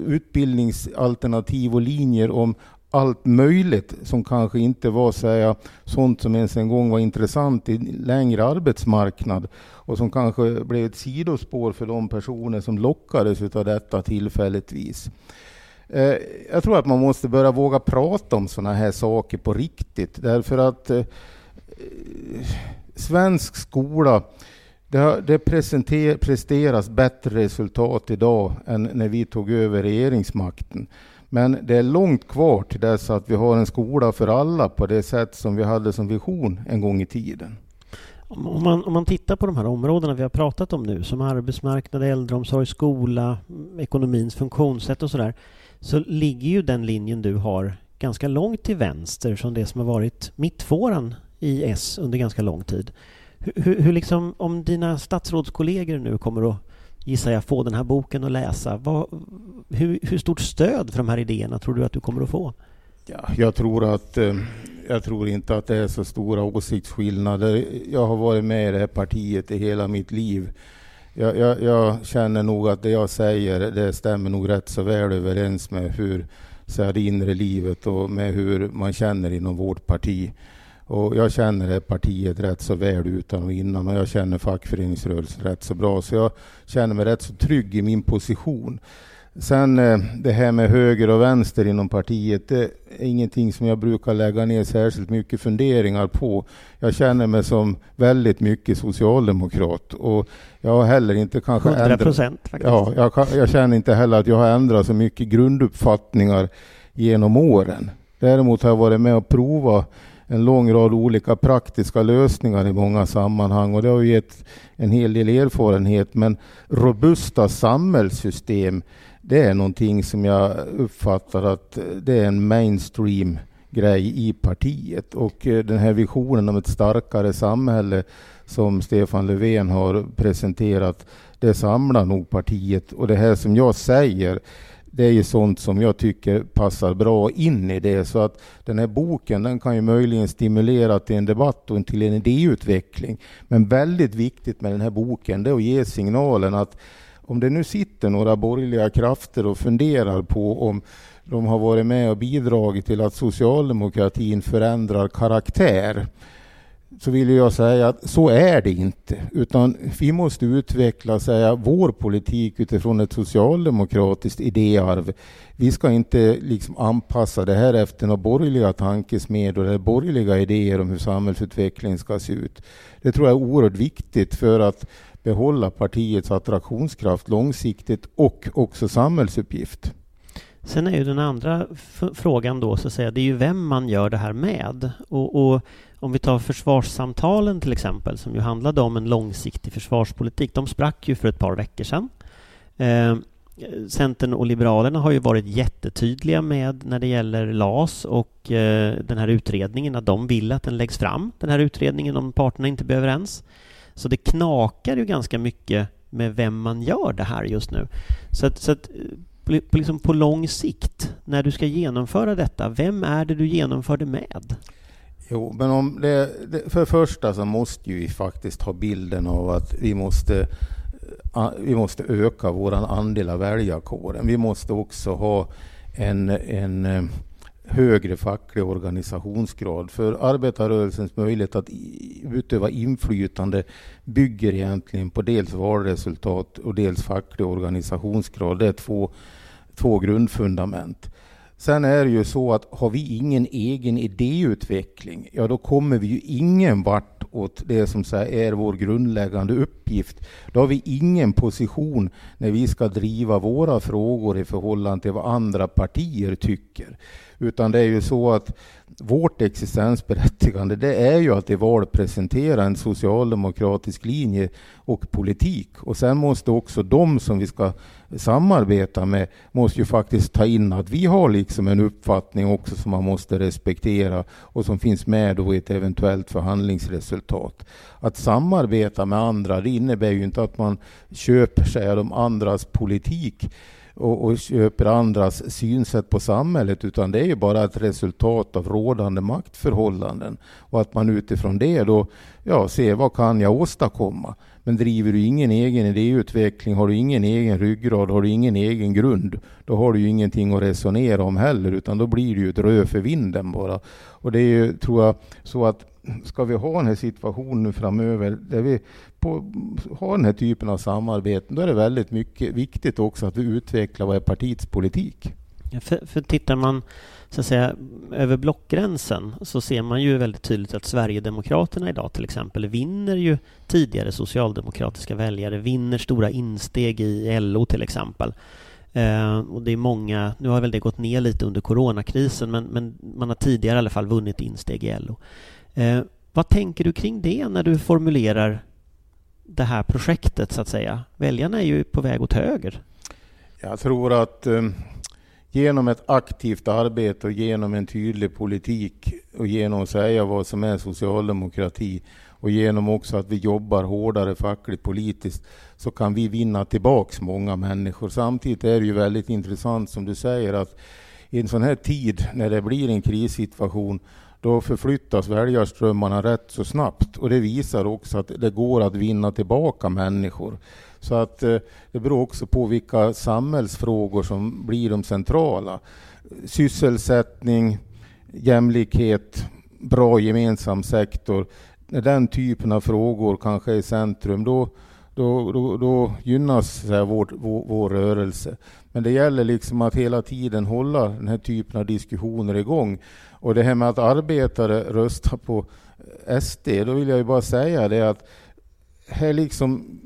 utbildningsalternativ och linjer om allt möjligt som kanske inte var säga, sånt som ens en gång var intressant i längre arbetsmarknad och som kanske blev ett sidospår för de personer som lockades av detta tillfälligtvis. Eh, jag tror att man måste börja våga prata om sådana här saker på riktigt. Därför att eh, svensk skola, det, det presteras bättre resultat idag än när vi tog över regeringsmakten. Men det är långt kvar till dess att vi har en skola för alla på det sätt som vi hade som vision en gång i tiden.
Om man, om man tittar på de här områdena vi har pratat om nu som arbetsmarknad, äldreomsorg, skola, ekonomins funktionssätt och sådär så ligger ju den linjen du har ganska långt till vänster från det som har varit mittfåran i S under ganska lång tid. Hur, hur liksom, om dina statsrådskollegor nu kommer att, gissar jag, få den här boken att läsa, vad, hur, hur stort stöd för de här idéerna tror du att du kommer att få?
Ja, jag tror att eh, jag tror inte att det är så stora åsiktsskillnader. Jag har varit med i det här partiet i hela mitt liv jag, jag, jag, känner nog att det jag säger det stämmer nog rätt så väl överens med hur så här, det inre livet och med hur man känner inom vårt parti. Och jag känner det partiet rätt så väl utan och innan och jag känner fackföreningsrörelsen rätt så bra. Så jag känner mig rätt så trygg i min position. Sen eh, det här med höger och vänster inom partiet, det är ingenting som jag brukar lägga ner särskilt mycket funderingar på. Jag känner mig som väldigt mycket socialdemokrat och jag har heller inte kanske
100 procent faktiskt.
Ja, jag, jag, känner inte heller att jag har ändrat så mycket grunduppfattningar genom åren. Däremot har jag varit med och provat en lång rad olika praktiska lösningar i många sammanhang och det har gett en hel del erfarenhet. Men robusta samhällssystem, det är någonting som jag uppfattar att det är en mainstream grej i partiet och eh, den här visionen om ett starkare samhälle som Stefan Löfven har presenterat, det samlar nog partiet och det här som jag säger det är ju sånt som jag tycker passar bra in i det. Så att den här boken den kan ju möjligen stimulera till en debatt och till en idéutveckling. Men väldigt viktigt med den här boken det är att ge signalen att om det nu sitter några borgerliga krafter och funderar på om de har varit med och bidragit till att socialdemokratin förändrar karaktär så vill jag säga att så är det inte. Utan vi måste utveckla säga, vår politik utifrån ett socialdemokratiskt idéarv. Vi ska inte liksom anpassa det här efter några borgerliga tankesmedjor eller borgerliga idéer om hur samhällsutvecklingen ska se ut. Det tror jag är oerhört viktigt för att behålla partiets attraktionskraft långsiktigt och också samhällsuppgift.
Sen är ju den andra frågan då, så att säga, det är ju vem man gör det här med. Och, och, om vi tar försvarssamtalen till exempel, som ju handlade om en långsiktig försvarspolitik. De sprack ju för ett par veckor sedan. Eh, Centern och Liberalerna har ju varit jättetydliga med när det gäller LAS och eh, den här utredningen att de vill att den läggs fram, den här utredningen om parterna inte blir överens. Så det knakar ju ganska mycket med vem man gör det här just nu. Så att, så att på, liksom på lång sikt, när du ska genomföra detta, vem är det du genomför det med?
Jo, men om det, för det första så måste vi faktiskt ha bilden av att vi måste, eh, vi måste öka vår andel av väljarkåren. Vi måste också ha en, en eh, högre facklig organisationsgrad. För arbetarrörelsens möjlighet att utöva inflytande bygger egentligen på dels valresultat och dels facklig organisationsgrad. Det är två, två grundfundament. Sen är det ju så att har vi ingen egen idéutveckling, ja då kommer vi ju ingen vart åt det som är vår grundläggande uppgift. Då har vi ingen position när vi ska driva våra frågor i förhållande till vad andra partier tycker. Utan det är ju så att vårt existensberättigande det är ju att i val presentera en socialdemokratisk linje och politik. Och sen måste också de som vi ska samarbeta med måste ju faktiskt ta in att vi har liksom en uppfattning också som man måste respektera och som finns med då i ett eventuellt förhandlingsresultat. Att samarbeta med andra det innebär ju inte att man köper sig de andras politik och, och köper andras synsätt på samhället utan det är ju bara ett resultat av rådande maktförhållanden och att man utifrån det då ja, ser vad kan jag åstadkomma. Men driver du ingen egen idéutveckling, har du ingen egen ryggrad, har du ingen egen grund, då har du ju ingenting att resonera om heller, utan då blir det ju ett rö för vinden bara. Och det är ju, tror jag, så att ska vi ha den här situationen framöver där vi på, har den här typen av samarbeten, då är det väldigt mycket viktigt också att vi utvecklar vad är partiets politik.
Ja, för, för tittar man så att säga, över blockgränsen så ser man ju väldigt tydligt att Sverigedemokraterna idag till exempel vinner ju tidigare socialdemokratiska väljare, vinner stora insteg i LO till exempel. Eh, och det är många, nu har väl det gått ner lite under coronakrisen men, men man har tidigare i alla fall vunnit insteg i LO. Eh, vad tänker du kring det när du formulerar det här projektet så att säga? Väljarna är ju på väg åt höger.
Jag tror att eh, genom ett aktivt arbete och genom en tydlig politik och genom att säga vad som är socialdemokrati och genom också att vi jobbar hårdare fackligt politiskt så kan vi vinna tillbaks många människor. Samtidigt är det ju väldigt intressant som du säger att i en sån här tid när det blir en krissituation då förflyttas väljarströmmarna rätt så snabbt och det visar också att det går att vinna tillbaka människor. Så att eh, det beror också på vilka samhällsfrågor som blir de centrala. Sysselsättning, jämlikhet, bra gemensam sektor. När den typen av frågor kanske är i centrum, då, då, då, då gynnas här, vår, vår, vår, rörelse. Men det gäller liksom att hela tiden hålla den här typen av diskussioner igång. Och det här med att arbetare röstar på SD, då vill jag ju bara säga det att här liksom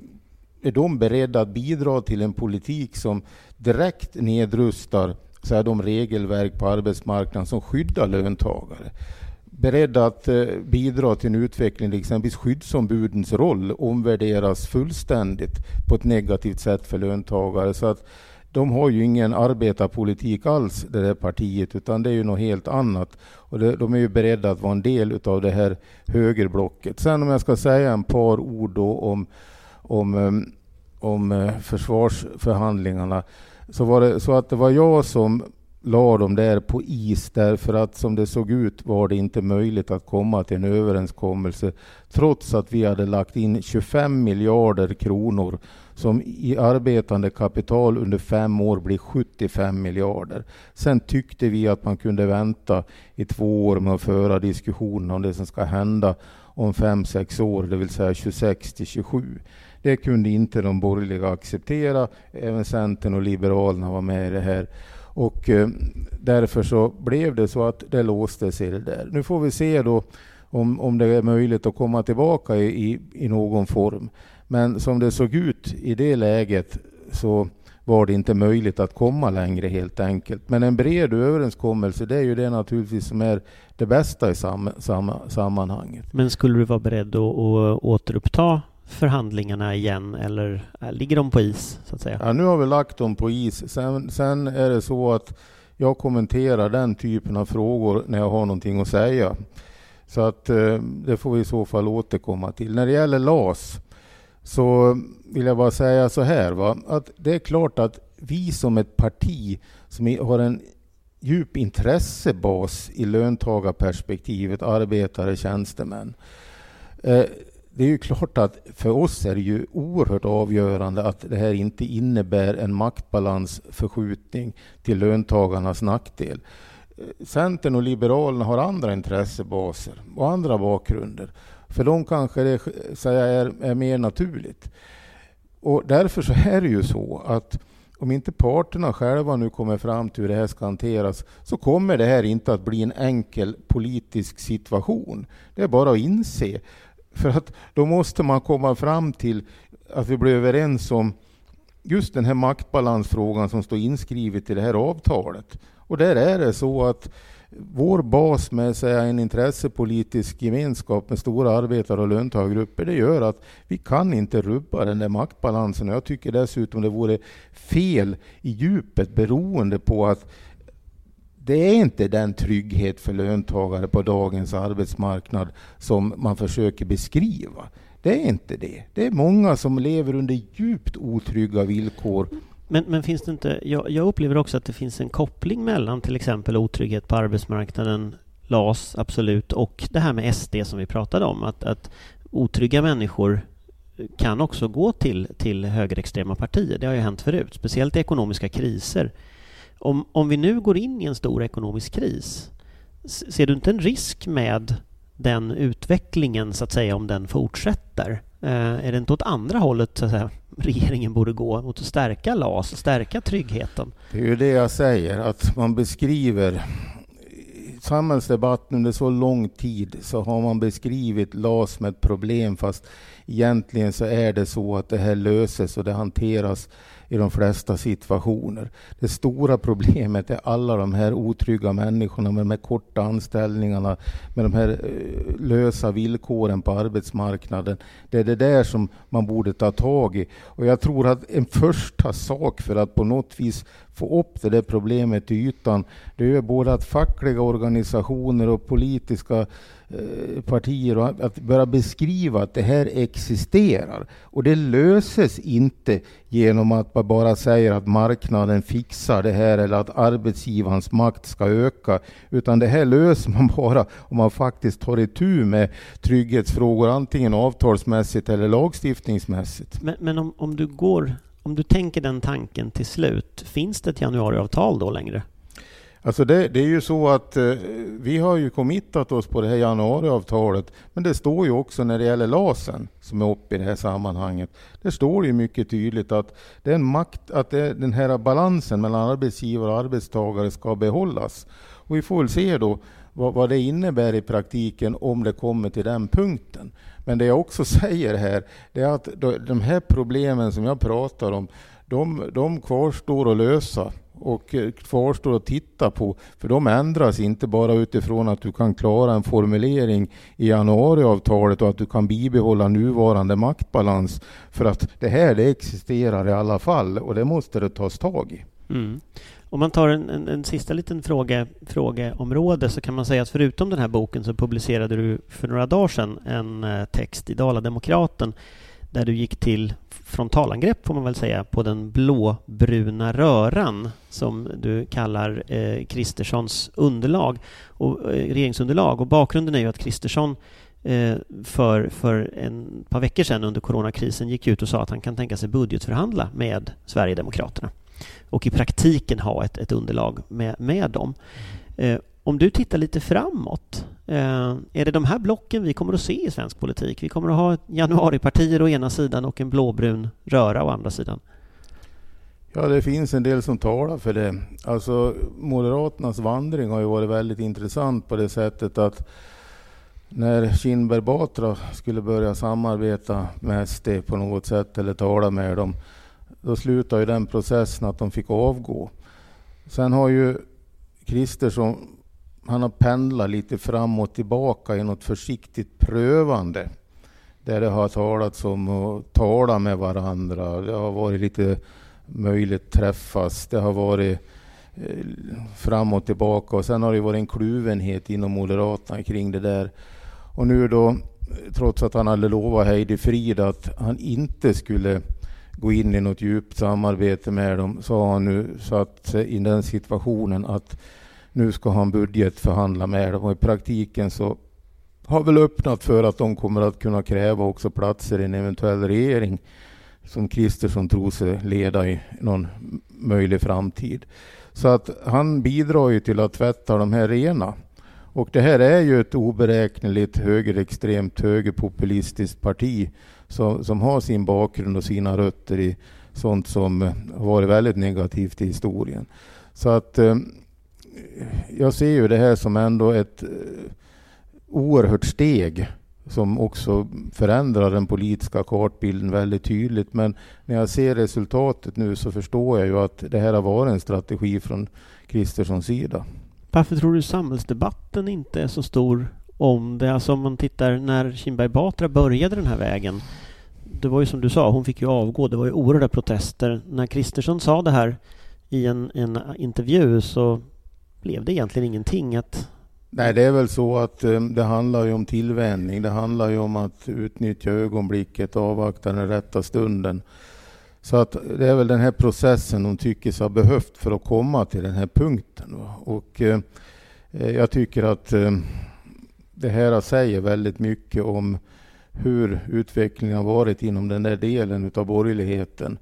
är de beredda att bidra till en politik som direkt nedrustar så här, de regelverk på arbetsmarknaden som skyddar löntagare beredda att eh, bidra till en utveckling där exempelvis skyddsombudens roll omvärderas fullständigt på ett negativt sätt för löntagare. Så att de har ju ingen arbetarpolitik alls, det där partiet, utan det är ju något helt annat. Och det, de är ju beredda att vara en del av det här högerblocket. Sen om jag ska säga en par ord om, om, eh, om eh, försvarsförhandlingarna, så var det så att det var jag som la dem där på is därför att som det såg ut var det inte möjligt att komma till en överenskommelse trots att vi hade lagt in 25 miljarder kronor som i arbetande kapital under fem år blir 75 miljarder. Sen tyckte vi att man kunde vänta i två år med att föra diskussionen om det som ska hända om fem, sex år, det vill säga 26 till 27. Det kunde inte de borgerliga acceptera. Även Centern och Liberalerna var med i det här. Och eh, därför så blev det så att det låste sig det där. Nu får vi se då om, om det är möjligt att komma tillbaka i, i, i någon form. Men som det såg ut i det läget så var det inte möjligt att komma längre helt enkelt. Men en bred överenskommelse, det är ju det naturligtvis som är det bästa i sam, sam, sammanhanget.
Men skulle du vara beredd att, att återuppta förhandlingarna igen eller äh, ligger de på is? så att säga?
Ja, nu har vi lagt dem på is. Sen, sen är det så att jag kommenterar den typen av frågor när jag har någonting att säga. Så att eh, det får vi i så fall återkomma till. När det gäller LAS så vill jag bara säga så här. Va? Att det är klart att vi som ett parti som har en djup intressebas i löntagarperspektivet, arbetare, tjänstemän. Eh, det är ju klart att för oss är det ju oerhört avgörande att det här inte innebär en maktbalansförskjutning till löntagarnas nackdel. Eh, Centern och Liberalerna har andra intressebaser och andra bakgrunder. För dem kanske det säga, är, är mer naturligt. Och därför så är det ju så att om inte parterna själva nu kommer fram till hur det här ska hanteras så kommer det här inte att bli en enkel politisk situation. Det är bara att inse. För att då måste man komma fram till att vi blir överens om just den här maktbalansfrågan som står inskrivet i det här avtalet. Och där är det så att vår bas med säga, en intressepolitisk gemenskap med stora arbetar och löntagargrupper, det gör att vi kan inte rubba den där maktbalansen. Jag tycker dessutom det vore fel i djupet beroende på att det är inte den trygghet för löntagare på dagens arbetsmarknad som man försöker beskriva. Det är inte det. Det är många som lever under djupt otrygga villkor.
Men, men finns det inte, jag, jag, upplever också att det finns en koppling mellan till exempel otrygghet på arbetsmarknaden, LAS, absolut, och det här med SD som vi pratade om. Att, att otrygga människor kan också gå till, till högerextrema partier. Det har ju hänt förut, speciellt i ekonomiska kriser. Om, om vi nu går in i en stor ekonomisk kris, ser du inte en risk med den utvecklingen, så att säga, om den fortsätter? Eh, är det inte åt andra hållet så att säga, regeringen borde gå, mot att stärka LAS, stärka tryggheten?
Det är ju det jag säger, att man beskriver samhällsdebatten under så lång tid så har man beskrivit LAS som ett problem fast egentligen så är det så att det här löses och det hanteras i de flesta situationer. Det stora problemet är alla de här otrygga människorna med de här korta anställningarna, med de här eh, lösa villkoren på arbetsmarknaden. Det är det där som man borde ta tag i. Och jag tror att en första sak för att på något vis få upp det där problemet till ytan, det är både att fackliga organisationer och politiska Eh, partier och att börja beskriva att det här existerar. Och det löses inte genom att man bara säger att marknaden fixar det här eller att arbetsgivarens makt ska öka. Utan det här löser man bara om man faktiskt tar itu med trygghetsfrågor, antingen avtalsmässigt eller lagstiftningsmässigt.
Men, men om, om, du går, om du tänker den tanken till slut, finns det ett januariavtal då längre?
Alltså det, det, är ju så att eh, vi har ju committat oss på det här januariavtalet, men det står ju också när det gäller LASen som är uppe i det här sammanhanget. Det står ju mycket tydligt att, det är en makt, att det, den här balansen mellan arbetsgivare och arbetstagare ska behållas. Och vi får väl se då vad, vad det innebär i praktiken om det kommer till den punkten. Men det jag också [laughs] säger här, det är att de här problemen som jag pratar om, de, de kvarstår att lösa och eh, kvarstår att titta på. För de ändras inte bara utifrån att du kan klara en formulering i januariavtalet och att du kan bibehålla nuvarande maktbalans. För att det här det existerar i alla fall och det måste det tas tag i.
Mm. Om man tar en, en, en, sista liten fråga, frågeområde så kan man säga att förutom den här boken så publicerade du för några dagar sedan en eh, text i Dala-Demokraten där du gick till frontalangrepp får man väl säga på den blåbruna röran som du kallar eh, Kristerssons underlag. Och eh, regeringsunderlag. Och bakgrunden är ju att Kristersson eh, för, för en par veckor sedan under coronakrisen gick ut och sa att han kan tänka sig budgetförhandla med Sverigedemokraterna och i praktiken ha ett, ett underlag med, med dem. Eh, om du tittar lite framåt, eh, är det de här blocken vi kommer att se i svensk politik? Vi kommer att ha januaripartier å ena sidan och en blåbrun röra å andra sidan.
Ja, det finns en del som talar för det. Alltså, Moderaternas vandring har ju varit väldigt intressant på det sättet att när Kinberg Batra skulle börja samarbeta med SD på något sätt eller tala med dem, då slutade ju den processen att de fick avgå. Sen har ju Kristersson han har pendlat lite fram och tillbaka i något försiktigt prövande. Där det har talats om att tala med varandra. Det har varit lite möjligt träffas. Det har varit eh, fram och tillbaka och sen har det varit en kluvenhet inom Moderaterna kring det där. Och nu då, trots att han hade lovat Heidi Frid att han inte skulle gå in i något djupt samarbete med dem så har han nu satt sig i den situationen att nu ska han budgetförhandla med dem och i praktiken så har väl öppnat för att de kommer att kunna kräva också platser i en eventuell regering som Kristersson tror sig leda i någon möjlig framtid. Så att han bidrar ju till att tvätta de här rena. Och det här är ju ett oberäkneligt högerextremt högerpopulistiskt parti som, som har sin bakgrund och sina rötter i sånt som varit väldigt negativt i historien. Så att eh, jag ser ju det här som ändå ett eh, oerhört steg som också förändrar den politiska kartbilden väldigt tydligt. Men när jag ser resultatet nu så förstår jag ju att det här har varit en strategi från Kristerssons sida.
Varför tror du samhällsdebatten inte är så stor om det? Alltså om man tittar när Kinberg Batra började den här vägen. Det var ju som du sa, hon fick ju avgå. Det var ju oerhörda protester. När Kristersson sa det här i en, en intervju så blev det egentligen ingenting att
Nej, det är väl så att eh, det handlar ju om tillvänjning. Det handlar ju om att utnyttja ögonblicket, avvakta den rätta stunden. Så att det är väl den här processen hon tycker sig ha behövt för att komma till den här punkten. Och eh, eh, jag tycker att det här säger väldigt mycket om hur utvecklingen har varit inom den där delen utav borgerligheten.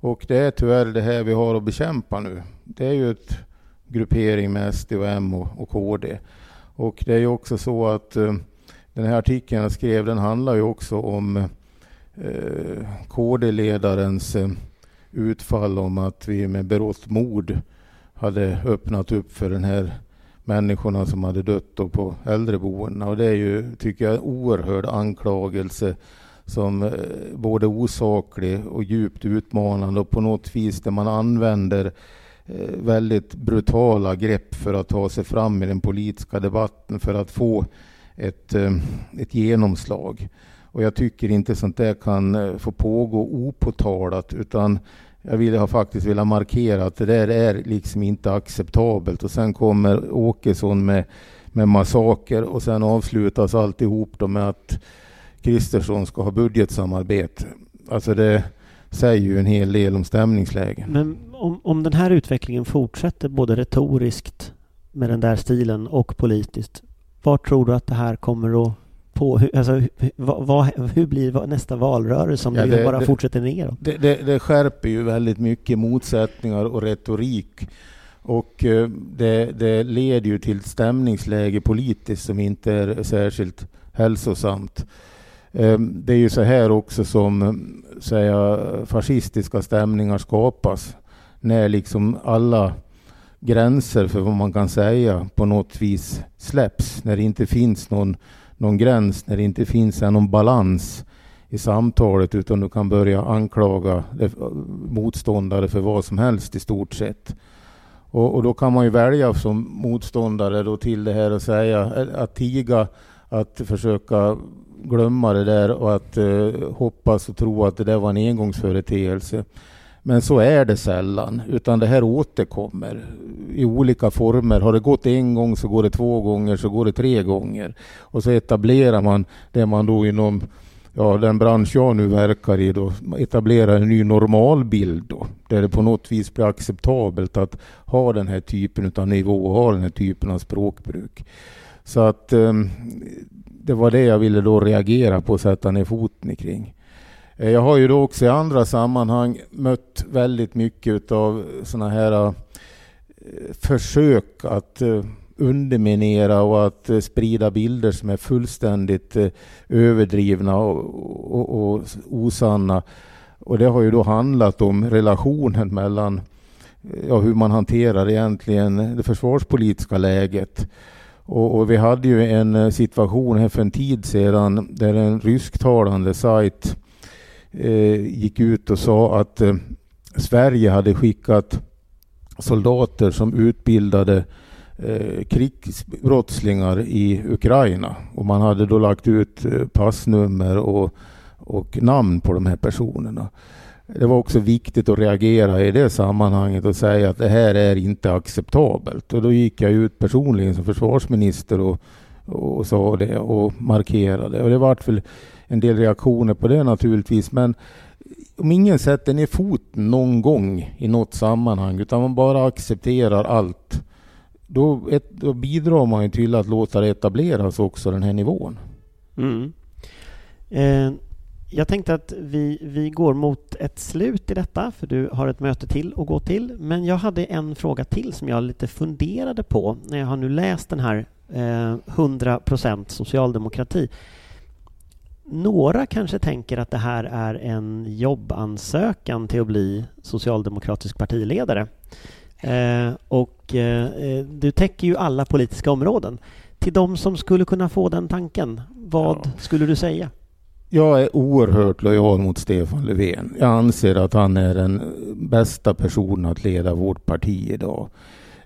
Och det är tyvärr det här vi har att bekämpa nu. Det är ju ett gruppering med SD och M och, och KD. Och det är ju också så att eh, den här artikeln jag skrev den handlar ju också om eh, KD-ledarens eh, utfall om att vi med berått mod hade öppnat upp för den här människorna som hade dött på äldreboendena. Och det är ju, tycker jag, en oerhörd anklagelse som eh, både osaklig och djupt utmanande och på något vis där man använder Eh, Eh, väldigt brutala grepp för att ta sig fram i den politiska debatten för att få ett, eh, ett genomslag. Och jag tycker inte sånt där kan eh, få pågå opåtalat utan jag vill faktiskt vilja markera att det där är liksom inte acceptabelt. Och sen kommer Åkesson med, med massaker och sen avslutas alltihop då med att Kristersson ska ha budgetsamarbete. Alltså det, säger ju en hel del om stämningsläget.
Men om, om den här utvecklingen fortsätter både retoriskt med den där stilen och politiskt, var tror du att det här kommer att på, alltså, vad, vad, hur blir nästa valrörelse om ja, det, bara det, fortsätter neråt?
Det, det, det skärper ju väldigt mycket motsättningar och retorik. Och eh, det, leder ju till ett stämningsläge politiskt som inte är särskilt hälsosamt. Ehm, det är ju så här också som säga, fascistiska stämningar skapas. När liksom alla gränser för vad man kan säga på något vis släpps. När det inte finns någon, någon gräns, när det inte finns någon balans i samtalet utan du kan börja anklaga motståndare för vad som helst i stort sett. Och, och, då kan man ju välja som motståndare då till det här och säga att tiga, att försöka glömma det där och att eh, hoppas och tro att det där var en engångsföreteelse. Men så är det sällan, utan det här återkommer i olika former. Har det gått en gång så går det två gånger, så går det tre gånger. Och så etablerar man det man då inom ja, den bransch jag nu verkar i då, etablerar en ny normalbild då, där det på något vis blir acceptabelt att ha den här typen av nivå och ha den här typen av språkbruk. Så att um, det var det jag ville då reagera på och sätta ner foten kring. Eh, jag har ju då också i andra sammanhang mött väldigt mycket av sådana här eh, försök att eh, underminera och att sprida bilder som är fullständigt överdrivna och, och, och, osanna. Och det har ju då handlat om relationen mellan ja, hur man hanterar egentligen det försvarspolitiska läget och, och, vi hade ju en situation här för en tid sedan där en rysktalande sajt eh, Eh, gick ut och sa att eh, Sverige hade skickat soldater som utbildade eh, krigsbrottslingar i Ukraina. Och man hade då lagt ut eh, passnummer och, och namn på de här personerna det var också viktigt att reagera i det sammanhanget och säga att det här är inte acceptabelt. Och då gick jag ut personligen som försvarsminister och, och sa det och markerade. Och det vart väl en del reaktioner på det naturligtvis. Men om ingen sätter ner foten någon gång i något sammanhang utan man bara accepterar allt. Då, ett, då bidrar man ju till att låta det etableras också den här nivån.
Mm. Eh, jag tänkte att vi, vi går mot ett slut i detta, för du har ett möte till att gå till. Men jag hade en fråga till som jag lite funderade på när jag har nu läst den här eh, 100 socialdemokrati. Några kanske tänker att det här är en jobbansökan till att bli socialdemokratisk partiledare. Eh, och eh, du täcker ju alla politiska områden. Till de som skulle kunna få den tanken, vad ja. skulle du säga?
Jag är oerhört lojal mot Stefan Löfven. Jag anser att han är den bästa personen att leda vårt parti idag.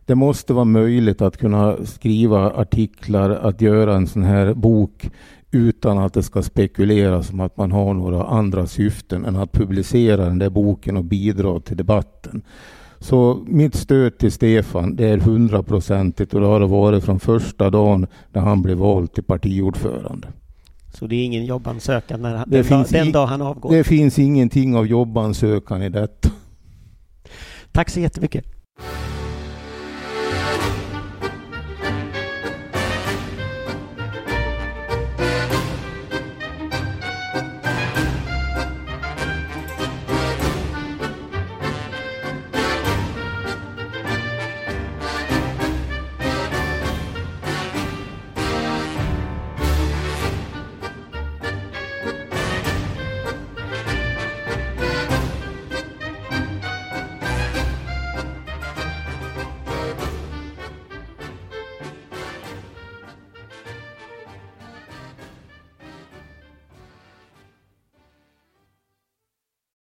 Det måste vara möjligt att kunna skriva artiklar, att göra en sån här bok utan att det ska spekuleras om att man har några andra syften än att publicera den där boken och bidra till debatten. Så mitt stöd till Stefan det är hundraprocentigt och det har det varit från första dagen när han blev vald till partiordförande.
Så det är ingen jobbansökan när, det den, dag, den dag han avgår?
Det finns ingenting av jobbansökan i detta.
Tack så jättemycket.